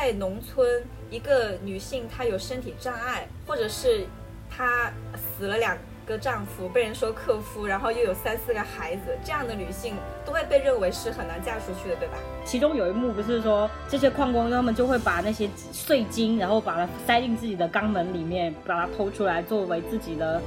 在农村，一个女性她有身体障碍，或者是她死了两个丈夫，被人说克夫，然后又有三四个孩子，这样的女性都会被认为是很难嫁出去的，对吧？其中有一幕不是说这些矿工他们就会把那些碎金，然后把它塞进自己的肛门里面，把它偷出来作为自己的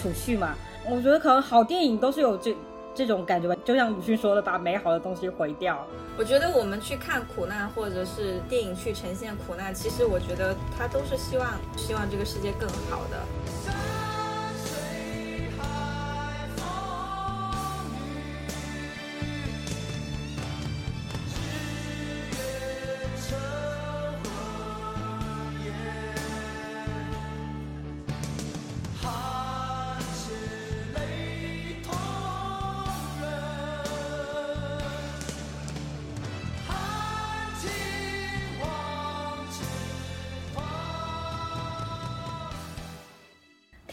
储蓄嘛。我觉得可能好电影都是有这这种感觉吧，就像鲁迅说的，把美好的东西毁掉。我觉得我们去看苦难，或者是电影去呈现苦难，其实我觉得他都是希望希望这个世界更好的。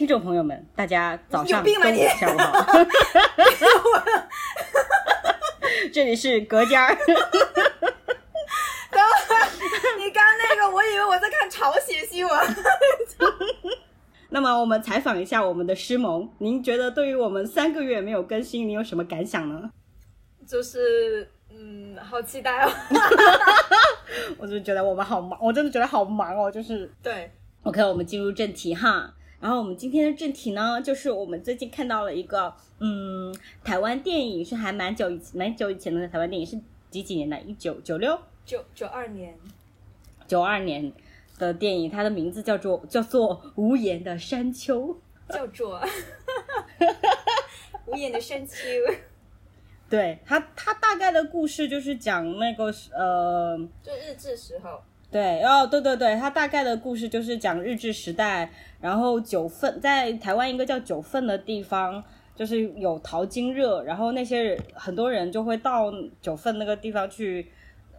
听众朋友们，大家早上、有病吧你中午、下午好。这里是隔间儿。等会儿你刚刚那个，我以为我在看朝鲜新闻。那么我们采访一下我们的师萌，您觉得对于我们三个月没有更新，你有什么感想呢？就是，嗯，好期待哦。我就觉得我们好忙，我真的觉得好忙哦。就是对，OK，我们进入正题哈。然后我们今天的正题呢，就是我们最近看到了一个，嗯，台湾电影是还蛮久以蛮久以前的台湾电影，是几几年的？一九九六九九二年，九二年的电影，它的名字叫做叫做《无言的山丘》。叫做 无言的山丘。对它，它大概的故事就是讲那个呃，就日治时候，对，哦，对对对，它大概的故事就是讲日治时代，然后九份在台湾一个叫九份的地方，就是有淘金热，然后那些人很多人就会到九份那个地方去，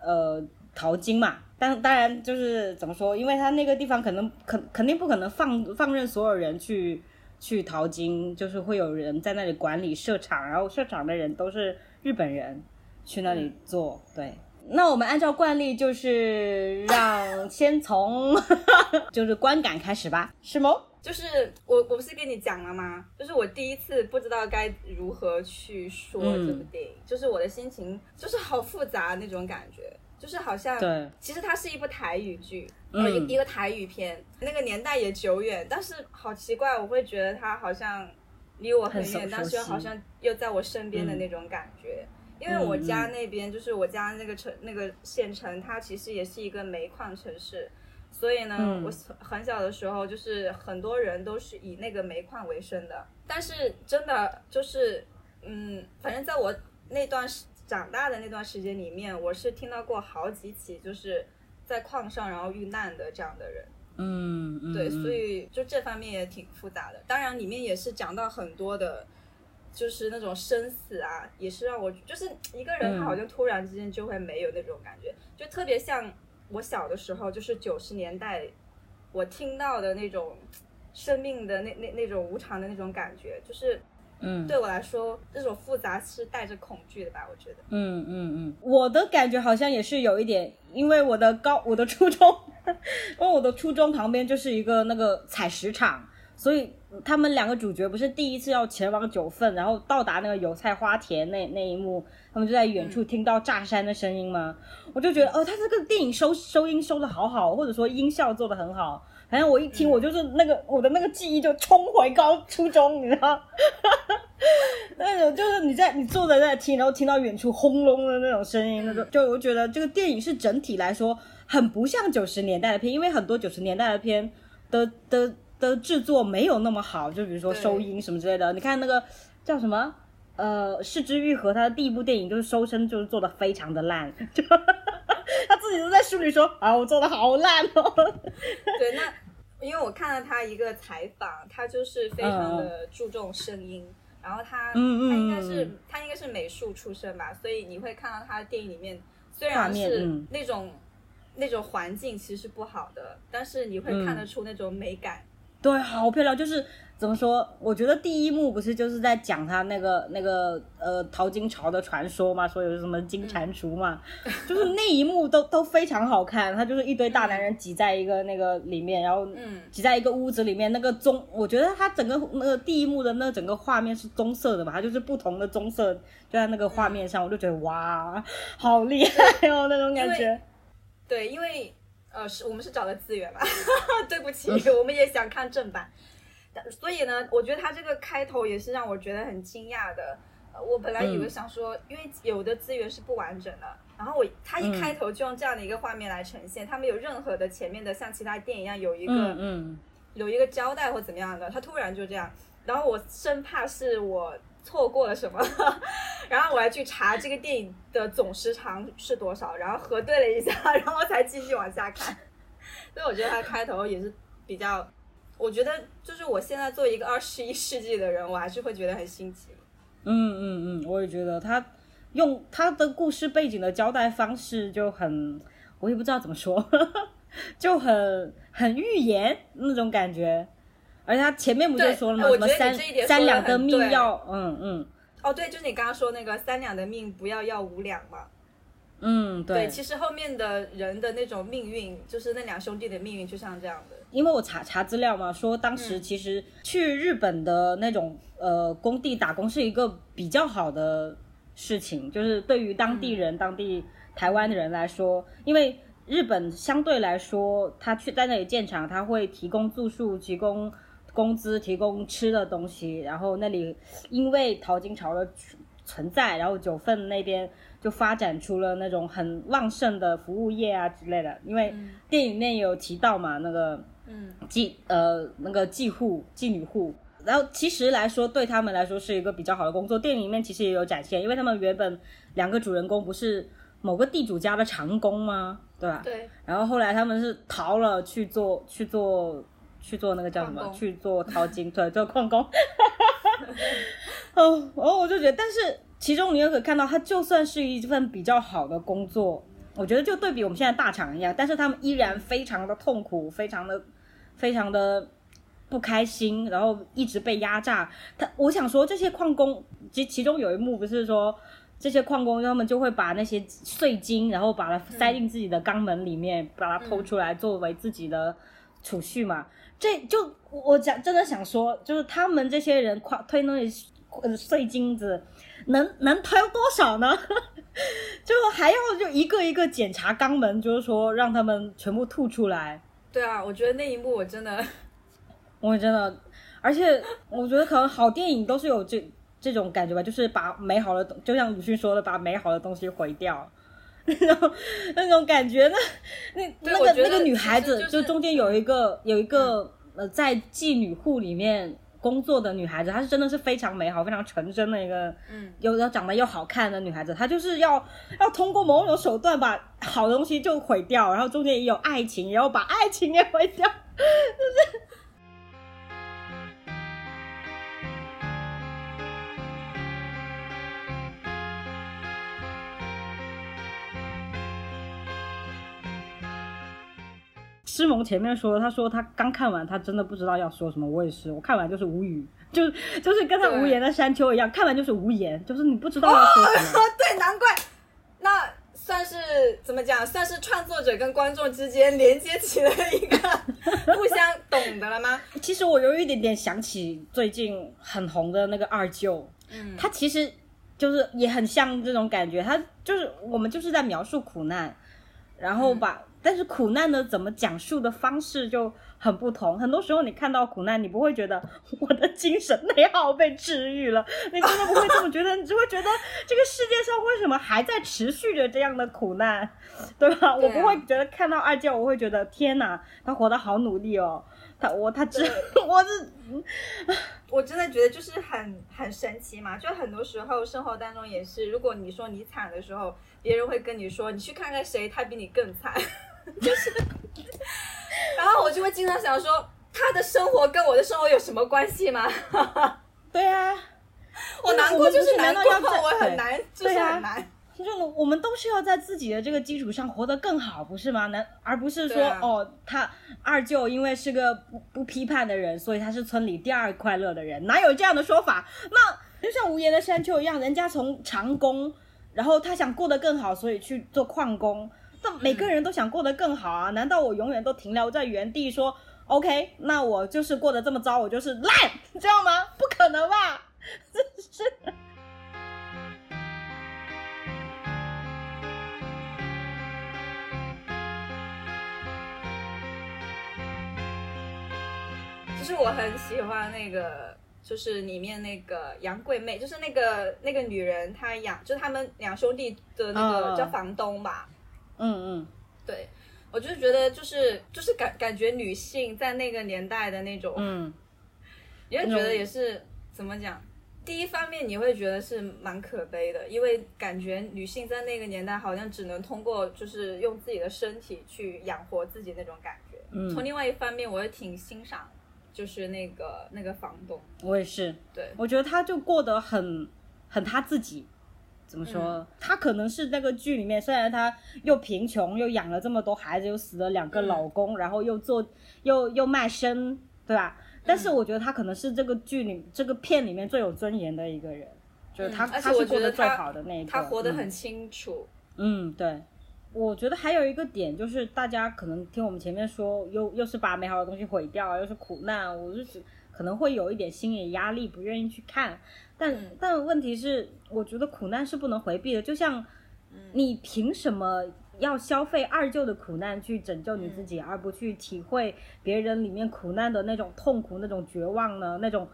呃，淘金嘛。但当然就是怎么说，因为他那个地方可能肯肯定不可能放放任所有人去去淘金，就是会有人在那里管理设厂，然后设厂的人都是日本人去那里做，对。那我们按照惯例，就是让先从 就是观感开始吧，是吗？就是我我不是跟你讲了吗？就是我第一次不知道该如何去说嗯这部电影，就是我的心情就是好复杂那种感觉，就是好像对，其实它是一部台语剧，嗯。呃，一一个台语片，那个年代也久远，但是好奇怪，我会觉得它好像离我很远，很但是又好像又在我身边的嗯那种感觉。因为我家那边就是我家那个城那个县城，它其实也是一个煤矿城市，所以呢，嗯我很小的时候就是很多人都是以那个煤矿为生的。但是真的就是，嗯，反正在我那段时长大的那段时间里面，我是听到过好几起就是在矿上然后遇难的这样的人。嗯嗯，对，嗯所以就这方面也挺复杂的。当然，里面也是讲到很多的，就是那种生死啊，也是让我就是一个人嗯他好像突然之间就会没有那种感觉，就特别像我小的时候，就是九十年代我听到的那种生命的那那那种无常的那种感觉，就是嗯对我来说，这种复杂是带着恐惧的吧？我觉得。嗯嗯嗯，我的感觉好像也是有一点，因为我的高我的初中，因为我的初中旁边就是一个那个采石场，所以他们两个主角不是第一次要前往九份，然后到达那个油菜花田那那一幕，他们就在远处听到炸山的声音吗？我就觉得哦，他这个电影收收音收的好好，或者说音效做的很好。反正我一听，我就是那个我的那个记忆就冲回高初中，你知道。那种就是你在你坐在那听，然后听到远处轰隆的那种声音，那种就我觉得这个电影是整体来说很不像九十年代的片，因为很多九十年代的片的的的制作没有那么好，就比如说收音什么之类的。你看那个叫什么？呃，四之愈合他的第一部电影就是收声，就是做的非常的烂，就 他自己都在书里说啊，我做的好烂哦。对，那因为我看了他一个采访，他就是非常的注重声音，然后他嗯嗯他应该是嗯他应该是美术出身吧，所以你会看到他的电影里面虽然是那种、那种环境其实是不好的，但是你会看得出那种美感。对，好漂亮，就是。怎么说？我觉得第一幕不是就是在讲他那个那个呃淘金潮的传说嘛，说有什么金蟾蜍嘛，就是那一幕都都非常好看。他就是一堆大男人挤在一个那个里面，然后嗯挤在一个屋子里面，那个棕，我觉得他整个那个第一幕的那整个画面是棕色的嘛，它就是不同的棕色就在那个画面上，我就觉得哇，好厉害哦那种感觉。对，因为呃是我们是找的资源吧，对不起，嗯。我们也想看正版。所以呢，我觉得他这个开头也是让我觉得很惊讶的。呃我本来以为嗯。想说，因为有的资源是不完整的，然后我他一嗯。开头就用这样的一个画面来呈现，他没有任何的前面的像其他电影一样有一个、嗯嗯，有一个交代或怎么样的，他突然就这样，然后我生怕是我错过了什么，然后我还去查这个电影的总时长是多少，然后核对了一下，然后才继续往下看。所以我觉得他开头也是比较，我觉得就是我现在做一个二十一世纪的人，我还是会觉得很新奇。嗯嗯嗯，我也觉得他用他的故事背景的交代方式就很，我也不知道怎么说，就很很预言那种感觉。而且他前面不就说了吗？我觉得什么三你这一点三两的命要，嗯嗯哦，对，就是你刚刚说那个三两的命不要要五两嘛。嗯，对，对。其实后面的人的那种命运，就是那两兄弟的命运，就像这样的。因为我查查资料嘛，说当嗯时其实去日本的那种、呃工地打工是一个比较好的事情，就是对于当地人、当地台湾的人来说，因为日本相对来说，他去在那里建厂，他会提供住宿、提供工资、提供吃的东西，然后那里因为淘金潮的存在，然后九份那边就发展出了那种很旺盛的服务业啊之类的，因为电影里面有提到嘛，那个。嗯妓呃那个妓户妓女户，然后其实来说对他们来说是一个比较好的工作。电影里面其实也有展现，因为他们原本两个主人公不是某个地主家的长工吗？对吧？对，然后后来他们是逃了去做去做去做那个叫什么去做淘金，对，做矿工。哦，然后我就觉得，但是其中你也可以看到，它就算是一份比较好的工作，我觉得就对比我们现在大厂一样，但是他们依然非常的痛苦，非常的非常的不开心，然后一直被压榨。他我想说，这些矿工其其中有一幕不是说。这些矿工他们就会把那些碎金，然后把它塞进自己的肛门里面，把它偷出来作为自己的储蓄嘛。这就我讲真的想说，就是他们这些人夸推那些呃碎金子，能能推多少呢？就还要就一个一个检查肛门，就是说让他们全部吐出来。对啊，我觉得那一幕我真的，我真的，而且我觉得可能好电影都是有这这种感觉吧，就是把美好的东，就像鲁迅说的，把美好的东西毁掉。那种那种感觉，那那那个那个女孩子，就中间有一个有一个呃，在妓女户里面工作的女孩子，她是真的是非常美好、非常纯真的一个，嗯，又要长得又好看的女孩子，她就是要要通过某种手段把好东西就毁掉，然后中间也有爱情，也要把爱情也毁掉，诗萌前面说，他说他刚看完，他真的不知道要说什么。我也是，我看完就是无语，就就是跟他无言的山丘一样，看完就是无言，就是你不知道要说什么。对，难怪，那算是怎么讲？算是创作者跟观众之间连接起了一个互相懂的了吗？其实我有一点点想起最近很红的那个二舅，嗯，他其实就是也很像这种感觉，他就是我们就是在描述苦难，然后把、但是苦难的怎么讲述的方式就很不同。很多时候你看到苦难，你不会觉得我的精神内耗被治愈了，你真的不会这么觉得，你只会觉得这个世界上为什么还在持续着这样的苦难，对吧？对啊我不会觉得看到二舅，我会觉得天哪，他活得好努力哦。他我他真 我是我真的觉得就是很很神奇嘛，就很多时候生活当中也是，如果你说你惨的时候，别人会跟你说你去看看谁，他比你更惨，就是，然后我就会经常想说，他的生活跟我的生活有什么关系吗？对啊。我难过就是难过，我很难，就是很难。就是我们都是要在自己的这个基础上活得更好，不是吗？难而不是说、啊哦，他二舅因为是个不不批判的人，所以他是村里第二快乐的人，哪有这样的说法？那就像无言的山丘一样，人家从长工，然后他想过得更好，所以去做矿工。那每个人都想过得更好啊，难道我永远都停留在原地说 OK？那我就是过得这么糟，我就是烂，知道吗？不可能吧？真是。其实我很喜欢那个，就是里面那个杨贵妹，就是那个那个女人，她养，就是他们两兄弟的那个嗯叫房东吧。嗯嗯。对，我就是觉得就是就是感感觉女性在那个年代的那种，嗯，你会觉得也是怎么讲？第一方面你会觉得是蛮可悲的，因为感觉女性在那个年代好像只能通过就是用自己的身体去养活自己那种感觉。嗯从另外一方面，我也挺欣赏，就是那个那个房东，我也是，对，我觉得他就过得很很他自己。怎么说？他可能是那个剧里面，虽然他又贫穷，又养了这么多孩子，又死了两个老公，然后又做又又卖身，对吧？但是我觉得他可能是这个剧里这个片里面最有尊严的一个人，就是他、他是过得最我觉得他好的那一个。他活得嗯很清楚。嗯，对，我觉得还有一个点就是，大家可能听我们前面说，又又是把美好的东西毁掉，又是苦难，我就只可能会有一点心理压力，不愿意去看。但、嗯但问题是，我觉得苦难是不能回避的，就像嗯你凭什么？要消费二舅的苦难去拯救你自嗯己，而不去体会别人里面苦难的那种痛苦、那种绝望呢？那种、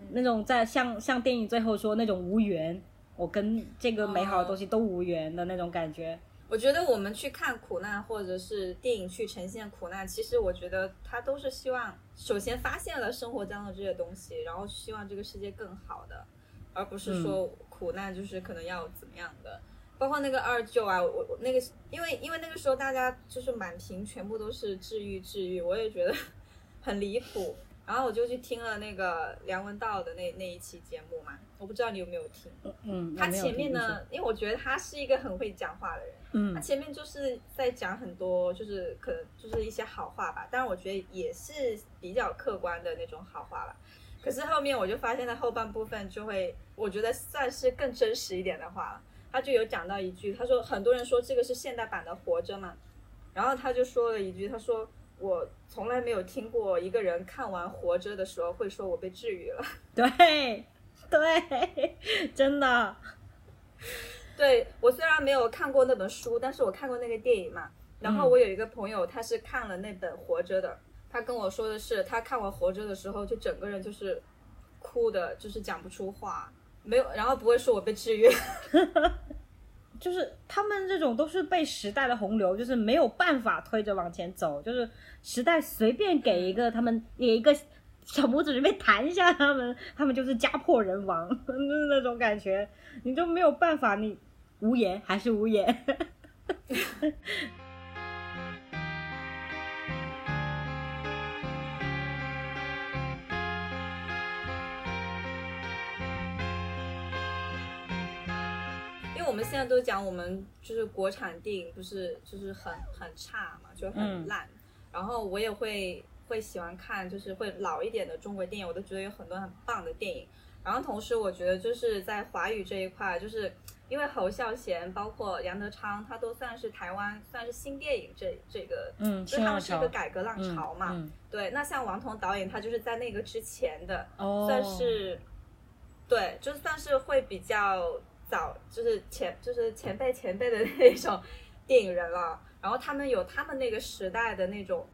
嗯那种在像像电影最后说那种无缘，我跟这个美好的东西都无缘的那种感觉。我觉得我们去看苦难，或者是电影去呈现苦难，其实我觉得他都是希望，首先发现了生活当中的这些东西，然后希望这个世界更好的，而不是说苦难就是可能要怎么样的。包括那个二舅啊，我我那个，因为因为那个时候大家就是满屏全部都是治愈治愈，我也觉得 很离谱。然后我就去听了那个梁文道的那那一期节目嘛，我不知道你有没有听。嗯，他前面呢，因为我觉得他是一个很会讲话的人，他嗯前面就是在讲很多，就是可能就是一些好话吧，但是我觉得也是比较客观的那种好话吧。可是后面我就发现，他后半部分就会，我觉得算是更真实一点的话了。他就有讲到一句，他说很多人说这个是现代版的《活着》嘛，然后他就说了一句，他说我从来没有听过一个人看完《活着》的时候会说我被治愈了。对对，真的，对我虽然没有看过那本书，但是我看过那个电影嘛。然后嗯我有一个朋友，他是看了那本《活着》的，他跟我说的是，他看完《活着》的时候，就整个人就是哭的，就是讲不出话，没有，然后不会说我被治愈。就是他们这种都是被时代的洪流，就是没有办法推着往前走，就是时代随便给一个他们给一个小拇指就被弹一下，他们他们就是家破人亡 那种感觉，你就没有办法，你无言还是无言。因为我们现在都讲我们就是国产电影不是就是很很差嘛，就很嗯烂。然后我也会会喜欢看就是会老一点的中国电影，我都觉得有很多很棒的电影。然后同时我觉得就是在华语这一块，就是因为侯孝贤包括杨德昌，他都算是台湾算是新电影这这个，嗯，就是他们是一个改革浪潮嘛。嗯对，那像王彤导演，他就是在那个之前的，哦，算是，对，就算是会比较早，就是前就是前辈前辈的那种 电影人了。然后他们有他们那个时代的那种，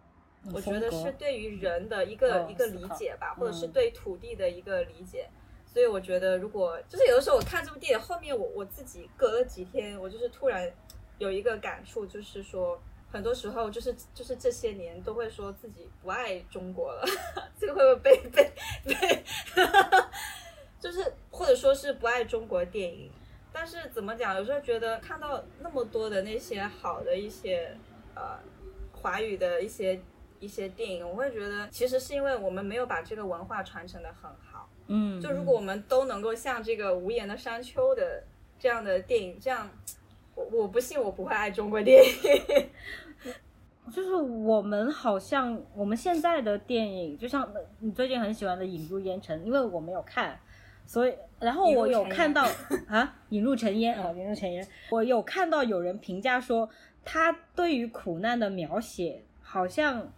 我觉得是对于人的一个、哦一个理解吧，或者是嗯对土地的一个理解。所以我觉得，如果就是有的时候我看这部电影，后面我我自己隔了几天，我就是突然有一个感触，就是说。很多时候就是就是这些年都会说自己不爱中国了，这个会不会被被被，就是或者说是不爱中国电影？但是怎么讲？有时候觉得看到那么多的那些好的一些呃华语的一些一些电影，我会觉得其实是因为我们没有把这个文化传承的很好。嗯，就如果我们都能够像这个无言的山丘的这样的电影这样我我不信我不会爱中国电影。就是我们好像我们现在的电影，就像你最近很喜欢的《引入烟尘》，因为我没有看，所以然后我有看到啊，《引入尘烟》啊，《引入尘烟》，我有看到有人评价说，他对于苦难的描写好像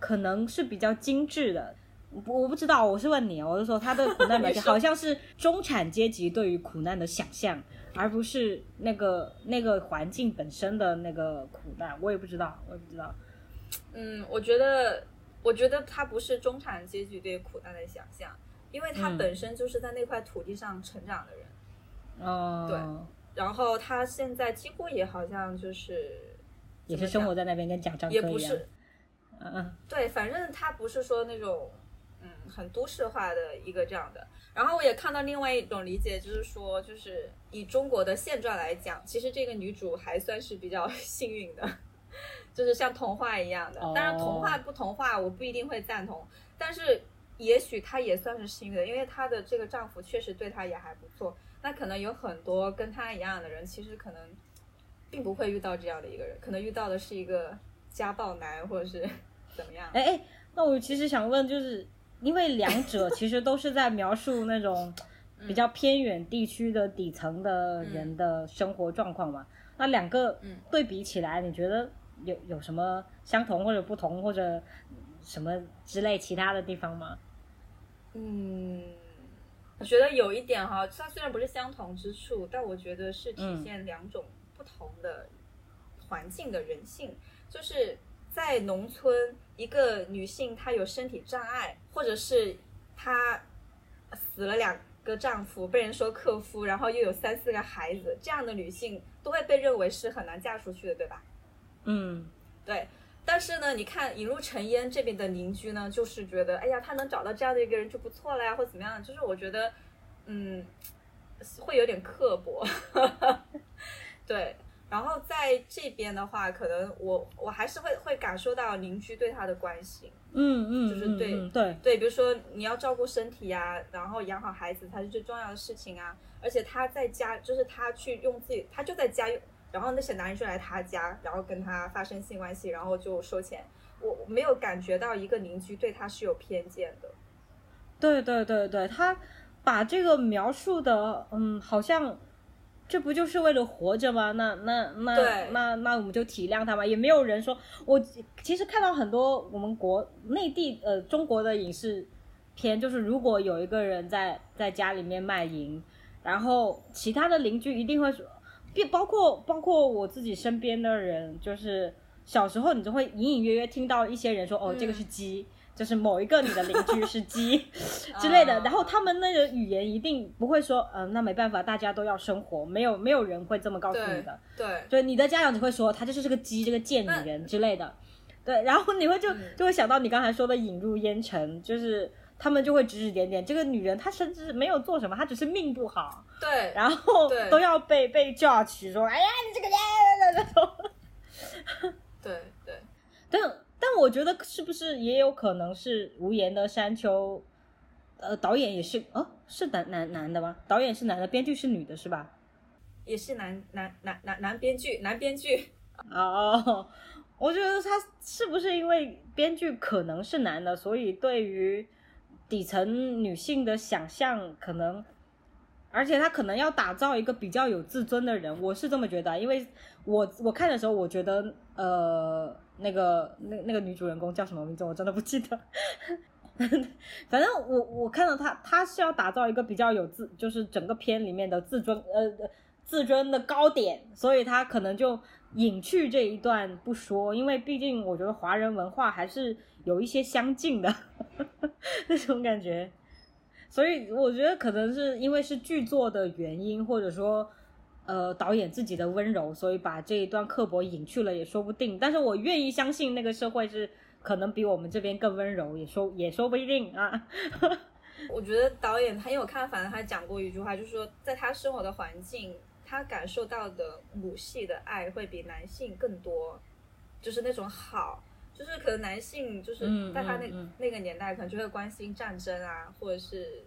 可能是比较精致的。我我不知道，我是问你，我是说他的苦难 描写好像是中产阶级对于苦难的想象，而不是那个那个环境本身的那个苦难。我也不知道，我也不知道。嗯，我觉得，我觉得他不是中产阶级对苦难的想象，因为他嗯本身就是在那块土地上成长的人，哦，对然后他现在几乎也好像就是也是生活在那边跟贾樟柯一样。也不是，嗯嗯对，反正他不是说那种嗯很都市化的一个这样的。然后我也看到另外一种理解，就是说，就是以中国的现状来讲，其实这个女主还算是比较 幸运的，就是像童话一样的。当然，童话不童话，我不一定会赞同，但是也许她也算是幸运的，因为她的这个丈夫确实对她也还不错。那可能有很多跟她一样的人，其实可能并不会遇到这样的一个人，可能遇到的是一个家暴男，或者是 怎么样。哎哎，那我其实想问，就是因为两者其实都是在描述那种比较偏远地区的底层的人的生活状况嘛，那两个嗯对比起来，你觉得有有什么相同或者不同或者什么之类其他的地方吗？嗯，我觉得有一点哈，它虽然不是相同之处，但我觉得是体现两种不同的环境的人性。就是在农村，一个女性她有身体障碍，或者是她死了两个丈夫，被人说克夫，然后又有三四个孩子，这样的女性都会被认为是很难嫁出去的，对吧？嗯对，但是呢，你看引入尘烟这边的邻居呢，就是觉得，哎呀，他能找到这样的一个人就不错了呀，或怎么样？就是我觉得，嗯，会有点刻薄。对，然后在这边的话，可能我我还是会会感受到邻居对他的关心。嗯嗯，就是对对，对，比如说你要照顾身体呀、然后养好孩子才是最重要的事情啊。而且他在家，就是他去用自己，他就在家用，然后那些男人就来他家，然后跟他发生性关系，然后就收钱。我我没有感觉到一个邻居对他是有偏见的。对对对对，他把这个描述的，嗯，好像这不就是为了活着吗？那那那那那我们就体谅他吧，也没有人说。我其实看到很多我们国内地呃中国的影视片，就是如果有一个人在在家里面卖淫，然后其他的邻居一定会说，并包括包括我自己身边的人，就是小时候你就会隐隐约约听到一些人说，哦，这个是鸡。就是某一个你的邻居是鸡 之类的，啊然后他们那个语言一定不会说，嗯、那没办法，大家都要生活，没有没有人会这么告诉你的。对，对，你的家长只会说他就是这个鸡，这个贱女人之类的。对，然后你会就就会想到你刚才说的引入烟尘，就是他们就会指指点点，这个女人她甚至没有做什么，她只是命不好，对，然后都要被被 judge 说，哎呀，你这个人那种。对对，但但我觉得是不是也有可能是无言的山丘，呃，导演也是哦，是男男男的吗？导演是男的，编剧是女的，是吧？也是男男男男男编剧，男编剧。哦，我觉得他是不是因为编剧可能是男的，所以对于底层女性的想象可能，而且他可能要打造一个比较有自尊的人，我是这么觉得啊，因为我我看的时候，我觉得呃，那个那那个女主人公叫什么名字，我真的不记得。反正我我看到她，她是要打造一个比较有自，就是整个片里面的自尊，呃，自尊的高点，所以她可能就隐去这一段不说，因为毕竟我觉得华人文化还是有一些相近的 那种感觉，所以我觉得可能是因为是剧作的原因，或者说呃导演自己的温柔，所以把这一段刻薄隐去了也说不定。但是我愿意相信那个社会是可能比我们这边更温柔，也说也说不一定啊。我觉得导演很有看法，他讲过一句话，就是说，在他生活的环境，他感受到的母系的爱会比男性更多，就是那种好，就是可能男性就是嗯在他那、嗯嗯那个年代，可能就会关心战争啊，或者是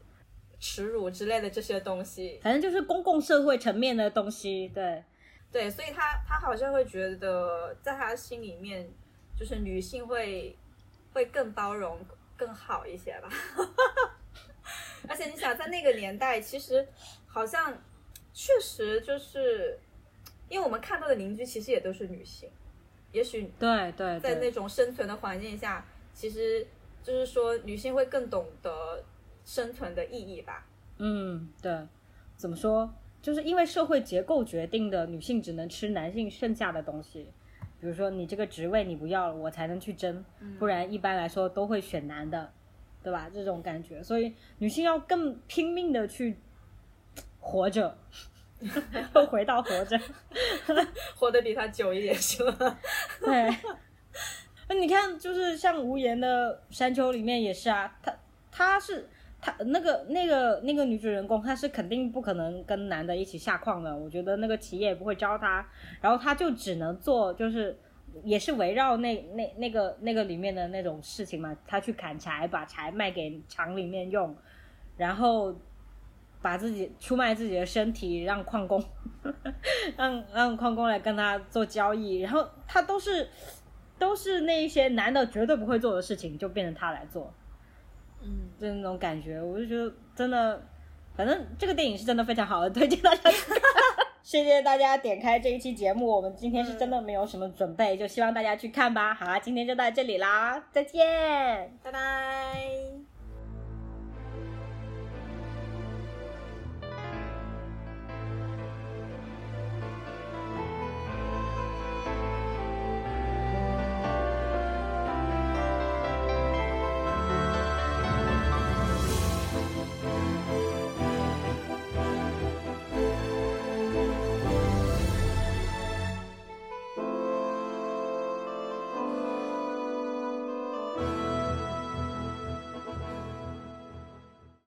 耻辱之类的这些东西。反正就是公共社会层面的东西，对。对，所以他他好像会觉得，在他心里面，就是女性会会更包容、更好一些吧。而且你想，在那个年代，其实好像确实就是，因为我们看到的邻居其实也都是女性，也许对对在那种生存的环境下，其实就是说女性会更懂得生存的意义吧。嗯，对，怎么说？就是因为社会结构决定的，女性只能吃男性剩下的东西。比如说，你这个职位你不要了，我才能去争，不然一般来说都会选男的，对吧？这种感觉，所以女性要更拼命的去活着，又 回到活着。活得比他久一点是吧？对，那你看，就是像无言的山丘里面也是啊，他他是他那个那个那个女主人公，她是肯定不可能跟男的一起下矿的。我觉得那个企业也不会招她，然后她就只能做就是。也是围绕那那那个那个里面的那种事情嘛，她去砍柴，把柴卖给厂里面用，然后把自己出卖自己的身体，让矿工 让让矿工来跟她做交易，然后他都是都是那一些男的绝对不会做的事情，就变成她来做，嗯，就那种感觉，我就觉得真的，反正这个电影是真的非常好的，推荐大家去看。谢谢大家点开这一期节目，我们今天是真的没有什么准备，就希望大家去看吧。好啦，今天就到这里啦，再见。拜拜。